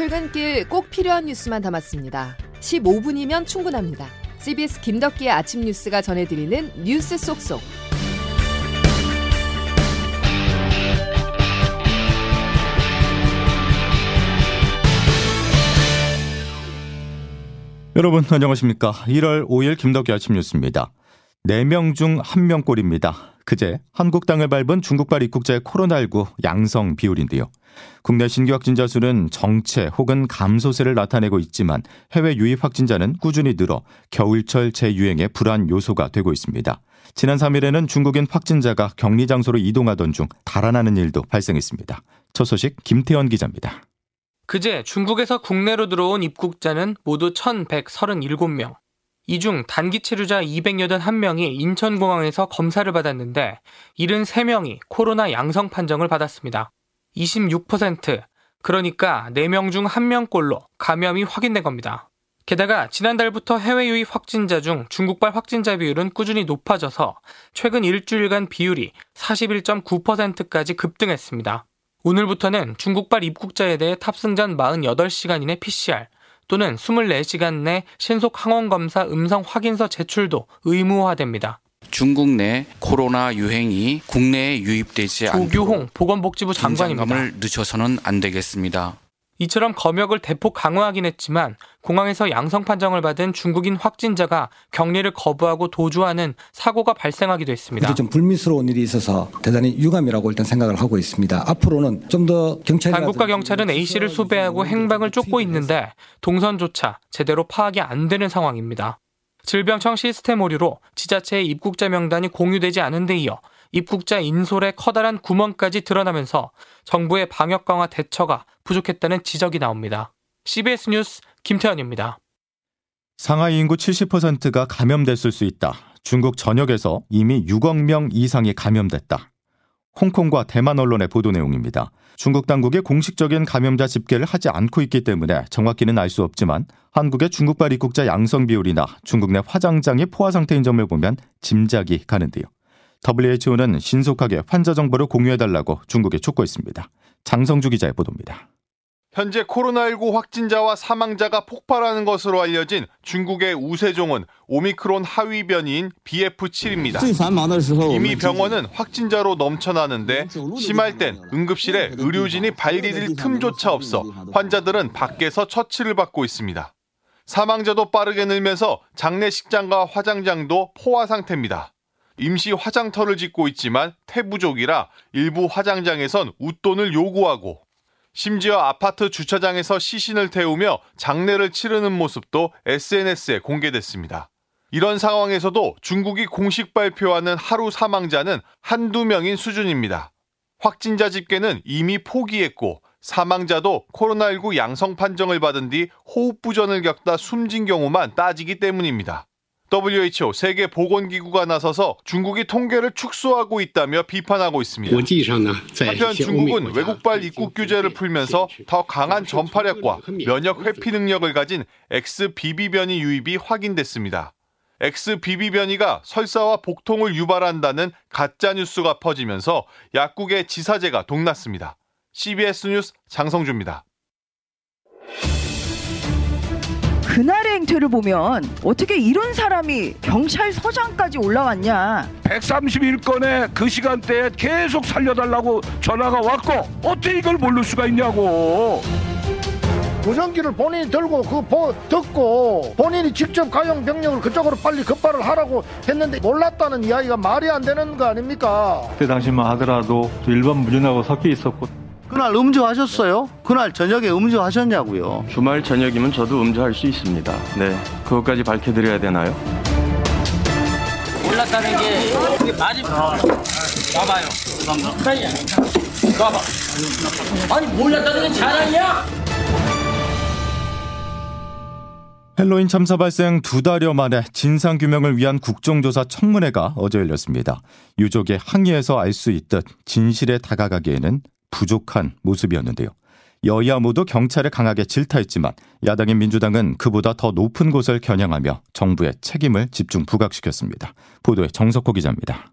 출근길 꼭 필요한 뉴스만 담았습니다. 15분이면 충분합니다. CBS 김덕기의 아침 뉴스가 전해드리는 뉴스 속속. 여러분 안녕하십니까. 1월 5일 김덕기 아침 뉴스입니다. 4명 중 1명 꼴입니다. 그제 한국땅을 밟은 중국발 입국자의 코로나19 양성 비율인데요. 국내 신규 확진자 수는 정체 혹은 감소세를 나타내고 있지만 해외 유입 확진자는 꾸준히 늘어 겨울철 재유행의 불안 요소가 되고 있습니다. 지난 3일에는 중국인 확진자가 격리 장소로 이동하던 중 달아나는 일도 발생했습니다. 첫 소식 김태현 기자입니다. 그제 중국에서 국내로 들어온 입국자는 모두 1,137명. 이 중 단기 체류자 281명이 인천공항에서 검사를 받았는데 73명이 코로나 양성 판정을 받았습니다. 26% 그러니까 4명 중 1명꼴로 감염이 확인된 겁니다. 게다가 지난달부터 해외 유입 확진자 중 중국발 확진자 비율은 꾸준히 높아져서 최근 일주일간 비율이 41.9%까지 급등했습니다. 오늘부터는 중국발 입국자에 대해 탑승 전 48시간 이내 PCR 또는 24시간 내 신속 항원 검사 음성 확인서 제출도 의무화됩니다. 중국 내 코로나 유행이 국내에 유입되지 않도록 조규홍 보건복지부 장관입니다. 늦춰서는 안 되겠습니다. 이처럼 검역을 대폭 강화하긴 했지만 공항에서 양성 판정을 받은 중국인 확진자가 격리를 거부하고 도주하는 사고가 발생하기도 했습니다. 좀 불미스러운 일이 있어서 대단히 유감이라고 일단 생각을 하고 있습니다. 앞으로는 좀 더 경찰 당국과 경찰은 A 씨를 수배하고 행방을 쫓고 있는데 동선조차 제대로 파악이 안 되는 상황입니다. 질병청 시스템 오류로 지자체의 입국자 명단이 공유되지 않은 데 이어 입국자 인솔에 커다란 구멍까지 드러나면서 정부의 방역 강화 대처가 부족했다는 지적이 나옵니다. CBS 뉴스 김태현입니다. 상하이 인구 70%가 감염됐을 수 있다. 중국 전역에서 이미 6억 명 이상이 감염됐다. 홍콩과 대만 언론의 보도 내용입니다. 중국 당국이 공식적인 감염자 집계를 하지 않고 있기 때문에 정확히는 알 수 없지만 한국의 중국발 입국자 양성 비율이나 중국 내 화장장이 포화 상태인 점을 보면 짐작이 가는데요. WHO는 신속하게 환자 정보를 공유해달라고 중국에 촉구했습니다. 장성주 기자의 보도입니다. 현재 코로나19 확진자와 사망자가 폭발하는 것으로 알려진 중국의 우세종은 오미크론 하위 변이인 BF7입니다. 이미 병원은 확진자로 넘쳐나는데 심할 땐 응급실에 의료진이 발디딜 틈조차 없어 환자들은 밖에서 처치를 받고 있습니다. 사망자도 빠르게 늘면서 장례식장과 화장장도 포화 상태입니다. 임시 화장터를 짓고 있지만 태부족이라 일부 화장장에선 웃돈을 요구하고 심지어 아파트 주차장에서 시신을 태우며 장례를 치르는 모습도 SNS에 공개됐습니다. 이런 상황에서도 중국이 공식 발표하는 하루 사망자는 한두 명인 수준입니다. 확진자 집계는 이미 포기했고 사망자도 코로나19 양성 판정을 받은 뒤 호흡부전을 겪다 숨진 경우만 따지기 때문입니다. WHO 세계 보건기구가 나서서 중국이 통계를 축소하고 있다며 비판하고 있습니다. 한편 중국은 외국발 입국 규제를 풀면서 더 강한 전파력과 면역 회피 능력을 가진 XBB 변이 유입이 확인됐습니다. XBB 변이가 설사와 복통을 유발한다는 가짜 뉴스가 퍼지면서 약국의 지사제가 동났습니다. CBS 뉴스 장성주입니다. 그날의 행태를 보면 어떻게 이런 사람이 경찰서장까지 올라왔냐 131건의 그 시간대에 계속 살려달라고 전화가 왔고 어떻게 이걸 모를 수가 있냐고 무전기를 본인이 들고 그 보, 듣고 본인이 직접 가용 병력을 그쪽으로 빨리 급발을 하라고 했는데 몰랐다는 이야기가 말이 안 되는 거 아닙니까? 그때 당시만 하더라도 일반 무전하고 섞여 있었고 그날 음주하셨어요? 그날 저녁에 음주하셨냐고요? 주말 저녁이면 저도 음주할 수 있습니다. 네, 그것까지 밝혀드려야 되나요? 몰랐다는 게 그게 말이 와봐요. 와봐. 아니 몰랐다는 게 자랑이야? 핼러윈 참사 발생 두 달여 만에 진상 규명을 위한 국정조사 청문회가 어제 열렸습니다. 유족의 항의에서 알 수 있듯 진실에 다가가기에는 부족한 모습이었는데요. 여야 모두 경찰에 강하게 질타했지만 야당인 민주당은 그보다 더 높은 곳을 겨냥하며 정부의 책임을 집중 부각시켰습니다. 보도에 정석호 기자입니다.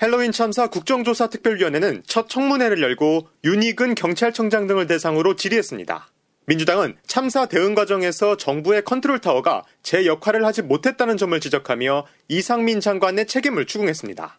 핼러윈 참사 국정조사 특별위원회는 첫 청문회를 열고 윤희근 경찰청장 등을 대상으로 질의했습니다. 민주당은 참사 대응 과정에서 정부의 컨트롤 타워가 제 역할을 하지 못했다는 점을 지적하며 이상민 장관의 책임을 추궁했습니다.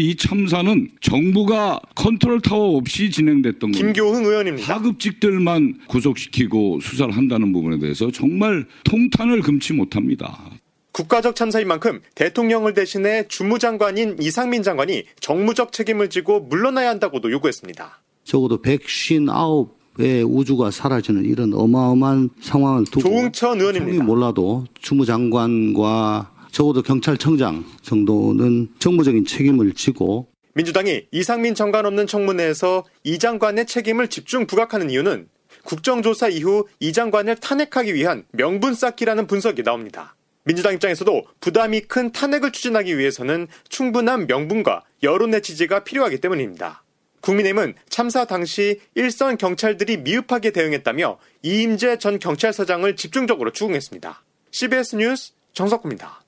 이 참사는 정부가 컨트롤 타워 없이 진행됐던 김교흥 의원입니다. 하급직들만 구속시키고 수사를 한다는 부분에 대해서 정말 통탄을 금치 못합니다. 국가적 참사인 만큼 대통령을 대신해 주무장관인 이상민 장관이 정무적 책임을 지고 물러나야 한다고도 요구했습니다. 적어도 159의 우주가 사라지는 이런 어마어마한 상황을 두고 조응천 의원입니다. 몰라도 주무장관과 적어도 경찰청장 정도는 정무적인 책임을 지고 민주당이 이상민 장관 없는 청문회에서 이 장관의 책임을 집중 부각하는 이유는 국정조사 이후 이 장관을 탄핵하기 위한 명분 쌓기라는 분석이 나옵니다. 민주당 입장에서도 부담이 큰 탄핵을 추진하기 위해서는 충분한 명분과 여론의 지지가 필요하기 때문입니다. 국민의힘은 참사 당시 일선 경찰들이 미흡하게 대응했다며 이임재 전 경찰서장을 집중적으로 추궁했습니다. CBS 뉴스 정석구입니다.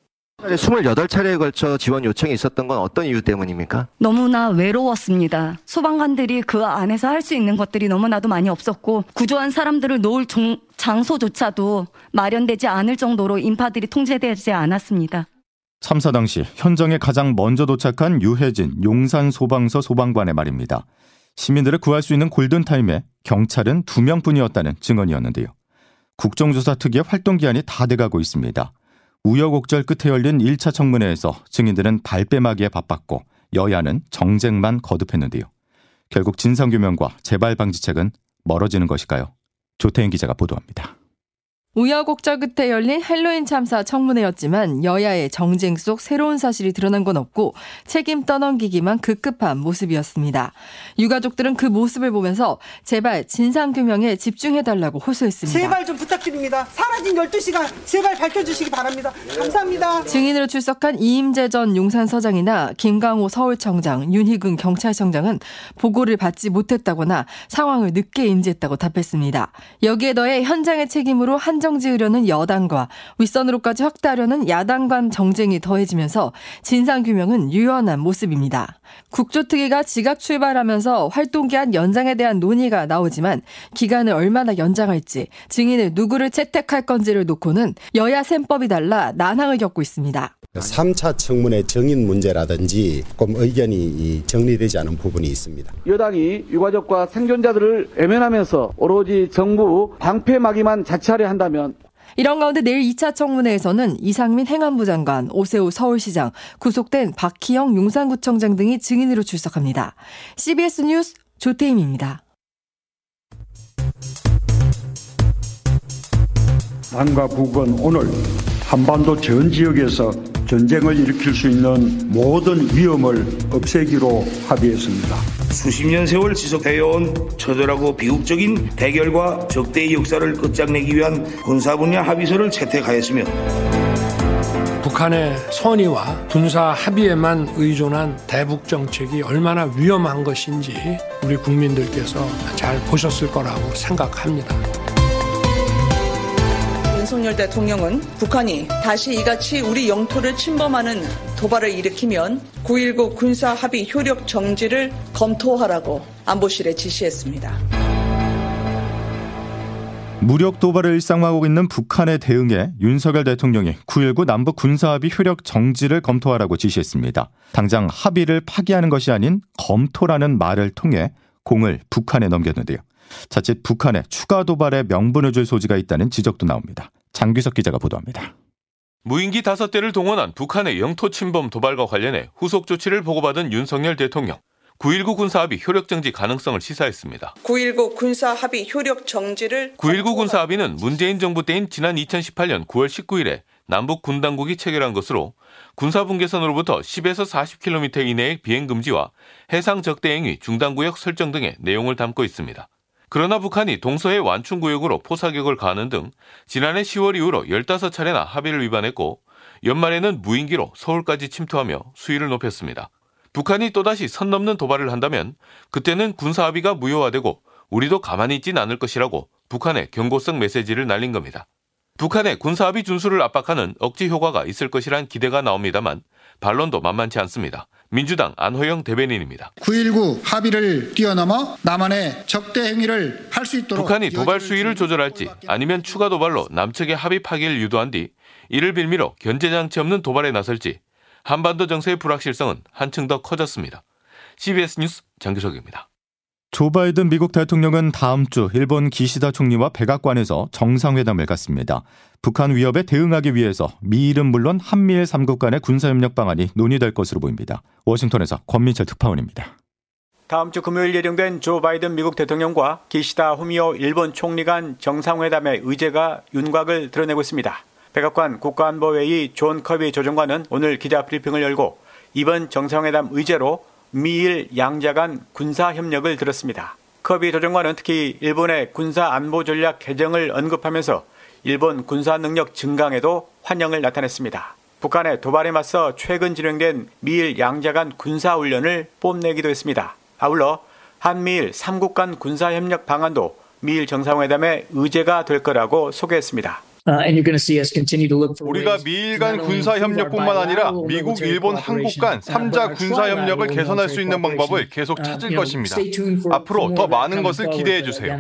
28차례에 걸쳐 지원 요청이 있었던 건 어떤 이유 때문입니까? 너무나 외로웠습니다. 소방관들이 그 안에서 할 수 있는 것들이 너무나도 많이 없었고 구조한 사람들을 놓을 종, 장소조차도 마련되지 않을 정도로 인파들이 통제되지 않았습니다. 참사 당시 현장에 가장 먼저 도착한 유해진 용산 소방서 소방관의 말입니다. 시민들을 구할 수 있는 골든타임에 경찰은 두 명뿐이었다는 증언이었는데요. 국정조사 특위의 활동 기한이 다 돼가고 있습니다. 우여곡절 끝에 열린 1차 청문회에서 증인들은 발뺌하기에 바빴고 여야는 정쟁만 거듭했는데요. 결국 진상규명과 재발 방지책은 멀어지는 것일까요? 조태인 기자가 보도합니다. 우여곡절 끝에 열린 헬로윈 참사 청문회였지만 여야의 정쟁 속 새로운 사실이 드러난 건 없고 책임 떠넘기기만 급급한 모습이었습니다. 유가족들은 그 모습을 보면서 제발 진상규명에 집중해달라고 호소했습니다. 제발 좀 부탁드립니다. 사라진 12시간 제발 밝혀주시기 바랍니다. 감사합니다. 증인으로 출석한 이임재 전 용산서장이나 김강호 서울청장, 윤희근 경찰청장은 보고를 받지 못했다거나 상황을 늦게 인지했다고 답했습니다. 여기에 더해 현장의 책임으로 한한 정 지으려는 여당과 윗선으로까지 확대하려는 야당 간 정쟁이 더해지면서 진상규명은 유연한 모습입니다. 국조특위가 지각 출발하면서 활동기한 연장에 대한 논의가 나오지만 기간을 얼마나 연장할지 증인을 누구를 채택할 건지를 놓고는 여야 셈법이 달라 난항을 겪고 있습니다. 3차 청문회 정인 문제라든지 조금 의견이 정리되지 않은 부분이 있습니다. 여당이 유가족과 생존자들을 외면하면서 오로지 정부 방패막이만 자처하려 한다면 이런 가운데 내일 2차 청문회에서는 이상민 행안부 장관, 오세호 서울시장, 구속된 박희영 용산구청장 등이 증인으로 출석합니다. CBS 뉴스 조태임입니다. 남과 북은 오늘 한반도 전 지역에서 전쟁을 일으킬 수 있는 모든 위험을 없애기로 합의했습니다. 수십 년 세월 지속해온 처절하고 비극적인 대결과 적대의 역사를 끝장내기 위한 군사 분야 합의서를 채택하였으며 북한의 선의와 군사 합의에만 의존한 대북 정책이 얼마나 위험한 것인지 우리 국민들께서 잘 보셨을 거라고 생각합니다. 윤석열 대통령은 북한이 다시 이같이 우리 영토를 침범하는 도발을 일으키면 9.19 군사 합의 효력 정지를 검토하라고 안보실에 지시했습니다. 무력 도발을 일상화하고 있는 북한의 대응에 윤석열 대통령이 9.19 남북 군사합의 효력 정지를 검토하라고 지시했습니다. 당장 합의를 파기하는 것이 아닌 검토라는 말을 통해 공을 북한에 넘겼는데요. 자칫 북한에 추가 도발에 명분을 줄 소지가 있다는 지적도 나옵니다. 장규석 기자가 보도합니다. 무인기 다섯 대를 동원한 북한의 영토 침범 도발과 관련해 후속 조치를 보고받은 윤석열 대통령. 9.19 군사합의 효력 정지 가능성을 시사했습니다. 9.19 군사합의 효력 정지를 9.19 군사합의는 문재인 정부 때인 지난 2018년 9월 19일에 남북 군 당국이 체결한 것으로 군사분계선으로부터 10에서 40km 이내의 비행 금지와 해상 적대 행위 중단 구역 설정 등의 내용을 담고 있습니다. 그러나 북한이 동서해 완충구역으로 포사격을 가하는 등 지난해 10월 이후로 15차례나 합의를 위반했고 연말에는 무인기로 서울까지 침투하며 수위를 높였습니다. 북한이 또다시 선 넘는 도발을 한다면 그때는 군사 합의가 무효화되고 우리도 가만히 있진 않을 것이라고 북한에 경고성 메시지를 날린 겁니다. 북한의 군사합의 준수를 압박하는 억지 효과가 있을 것이란 기대가 나옵니다만 반론도 만만치 않습니다. 민주당 안호영 대변인입니다. 9.19 합의를 뛰어넘어 남한의 적대 행위를 할 수 있도록 북한이 도발 수위를 조절할지 아니면 추가 도발로 남측의 합의 파기를 유도한 뒤 이를 빌미로 견제장치 없는 도발에 나설지 한반도 정세의 불확실성은 한층 더 커졌습니다. CBS 뉴스 장규석입니다. 조 바이든 미국 대통령은 다음 주 일본 기시다 총리와 백악관에서 정상회담을 갖습니다. 북한 위협에 대응하기 위해서 미일은 물론 한미일 3국 간의 군사협력 방안이 논의될 것으로 보입니다. 워싱턴에서 권민철 특파원입니다. 다음 주 금요일 예정된 조 바이든 미국 대통령과 기시다 후미오 일본 총리 간 정상회담의 의제가 윤곽을 드러내고 있습니다. 백악관 국가안보회의 존 커비 조정관은 오늘 기자 브리핑을 열고 이번 정상회담 의제로 미일 양자 간 군사 협력을 들었습니다. 커비 조정관은 특히 일본의 군사 안보 전략 개정을 언급하면서 일본 군사 능력 증강에도 환영을 나타냈습니다. 북한의 도발에 맞서 최근 진행된 미일 양자 간 군사 훈련을 뽐내기도 했습니다. 아울러 한미일 3국 간 군사 협력 방안도 미일 정상회담의 의제가 될 거라고 소개했습니다. 우리가 미일 간 군사 협력뿐만 아니라 미국, 일본, 한국 간 3자 군사 협력을 개선할 수 있는 방법을 계속 찾을 것입니다. 앞으로 더 많은 것을 기대해 주세요.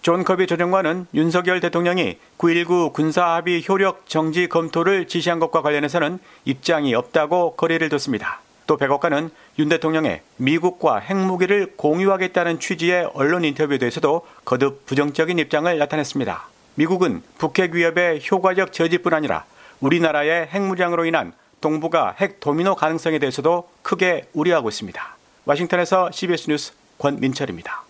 존 커비 조정관은 윤석열 대통령이 9.19 군사 합의 효력 정지 검토를 지시한 것과 관련해서는 입장이 없다고 거리를 뒀습니다. 또 백악관은 윤 대통령의 미국과 핵무기를 공유하겠다는 취지의 언론 인터뷰에 대해서도 거듭 부정적인 입장을 나타냈습니다. 미국은 북핵 위협의 효과적 저지뿐 아니라 우리나라의 핵무장으로 인한 동북아 핵 도미노 가능성에 대해서도 크게 우려하고 있습니다. 와싱턴에서 CBS 뉴스 권민철입니다.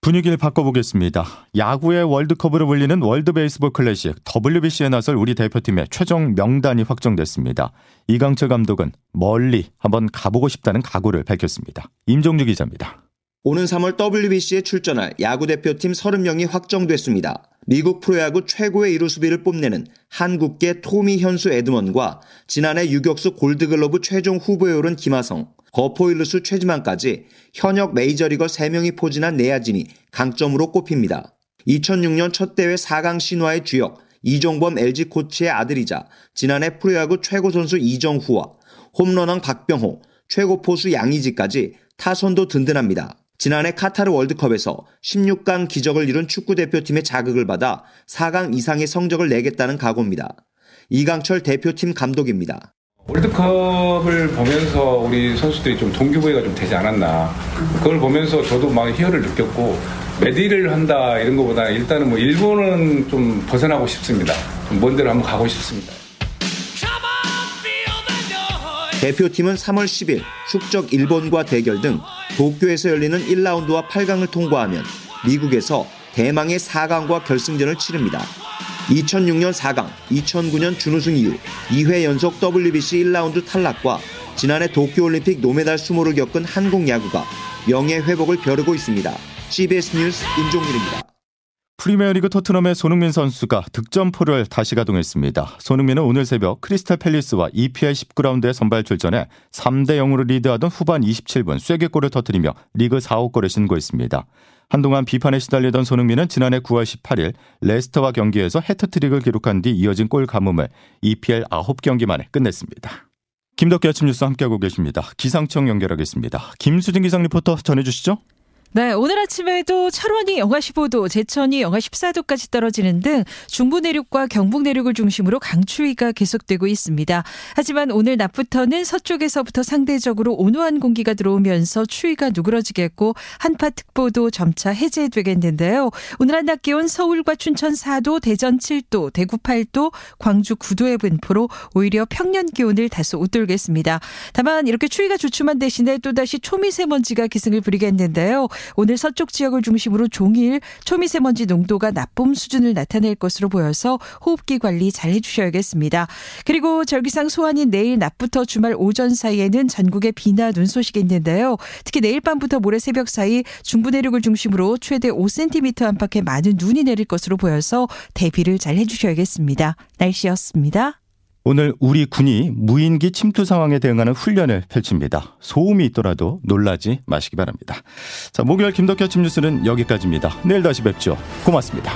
분위기를 바꿔보겠습니다. 야구의 월드컵으로 불리는 월드 베이스볼 클래식 WBC에 나설 우리 대표팀의 최종 명단이 확정됐습니다. 이강철 감독은 멀리 한번 가보고 싶다는 각오를 밝혔습니다. 임종주 기자입니다. 오는 3월 WBC에 출전할 야구 대표팀 30명이 확정됐습니다. 미국 프로야구 최고의 이루 수비를 뽐내는 한국계 토미 현수 에드먼과 지난해 유격수 골드글러브 최종 후보에 오른 김하성, 거포일루스 최지만까지 현역 메이저리거 3명이 포진한 내야진이 강점으로 꼽힙니다. 2006년 첫 대회 4강 신화의 주역 이종범 LG 코치의 아들이자 지난해 프로야구 최고 선수 이정후와 홈런왕 박병호, 최고 포수 양의지까지 타선도 든든합니다. 지난해 카타르 월드컵에서 16강 기적을 이룬 축구 대표팀의 자극을 받아 4강 이상의 성적을 내겠다는 각오입니다. 이강철 대표팀 감독입니다. 월드컵을 보면서 우리 선수들이 좀 동기부여가 좀 되지 않았나. 그걸 보면서 저도 막 희열을 느꼈고, 메디를 한다 이런 것보다 일단은 뭐 일본은 좀 벗어나고 싶습니다. 먼 데로 한번 가고 싶습니다. 대표팀은 3월 10일 숙적 일본과 대결 등 도쿄에서 열리는 1라운드와 8강을 통과하면 미국에서 대망의 4강과 결승전을 치릅니다. 2006년 4강, 2009년 준우승 이후 2회 연속 WBC 1라운드 탈락과 지난해 도쿄올림픽 노메달 수모를 겪은 한국 야구가 명예 회복을 벼르고 있습니다. CBS 뉴스 임종민입니다. 프리미어리그 토트넘의 손흥민 선수가 득점포를 다시 가동했습니다. 손흥민은 오늘 새벽 크리스탈 팰리스와 EPL 19라운드에 선발 출전해 3대 0으로 리드하던 후반 27분 쐐기골을 터뜨리며 리그 4호 골을 신고했습니다. 한동안 비판에 시달리던 손흥민은 지난해 9월 18일 레스터와 경기에서 해트트릭을 기록한 뒤 이어진 골 가뭄을 EPL 9경기 만에 끝냈습니다. 김덕기 아침 뉴스 함께하고 계십니다. 기상청 연결하겠습니다. 김수진 기상 리포터 전해주시죠. 네, 오늘 아침에도 철원이 영하 15도, 제천이 영하 14도까지 떨어지는 등 중부 내륙과 경북 내륙을 중심으로 강추위가 계속되고 있습니다. 하지만 오늘 낮부터는 서쪽에서부터 상대적으로 온화한 공기가 들어오면서 추위가 누그러지겠고 한파특보도 점차 해제되겠는데요. 오늘 한낮 기온 서울과 춘천 4도, 대전 7도, 대구 8도, 광주 9도의 분포로 오히려 평년 기온을 다소 웃돌겠습니다. 다만 이렇게 추위가 주춤한 대신에 또다시 초미세먼지가 기승을 부리겠는데요. 오늘 서쪽 지역을 중심으로 종일 초미세먼지 농도가 나쁨 수준을 나타낼 것으로 보여서 호흡기 관리 잘 해주셔야겠습니다. 그리고 절기상 소환인 내일 낮부터 주말 오전 사이에는 전국에 비나 눈 소식이 있는데요. 특히 내일 밤부터 모레 새벽 사이 중부 내륙을 중심으로 최대 5cm 안팎의 많은 눈이 내릴 것으로 보여서 대비를 잘 해주셔야겠습니다. 날씨였습니다. 오늘 우리 군이 무인기 침투 상황에 대응하는 훈련을 펼칩니다. 소음이 있더라도 놀라지 마시기 바랍니다. 자, 목요일 김덕현 아침 뉴스는 여기까지입니다. 내일 다시 뵙죠. 고맙습니다.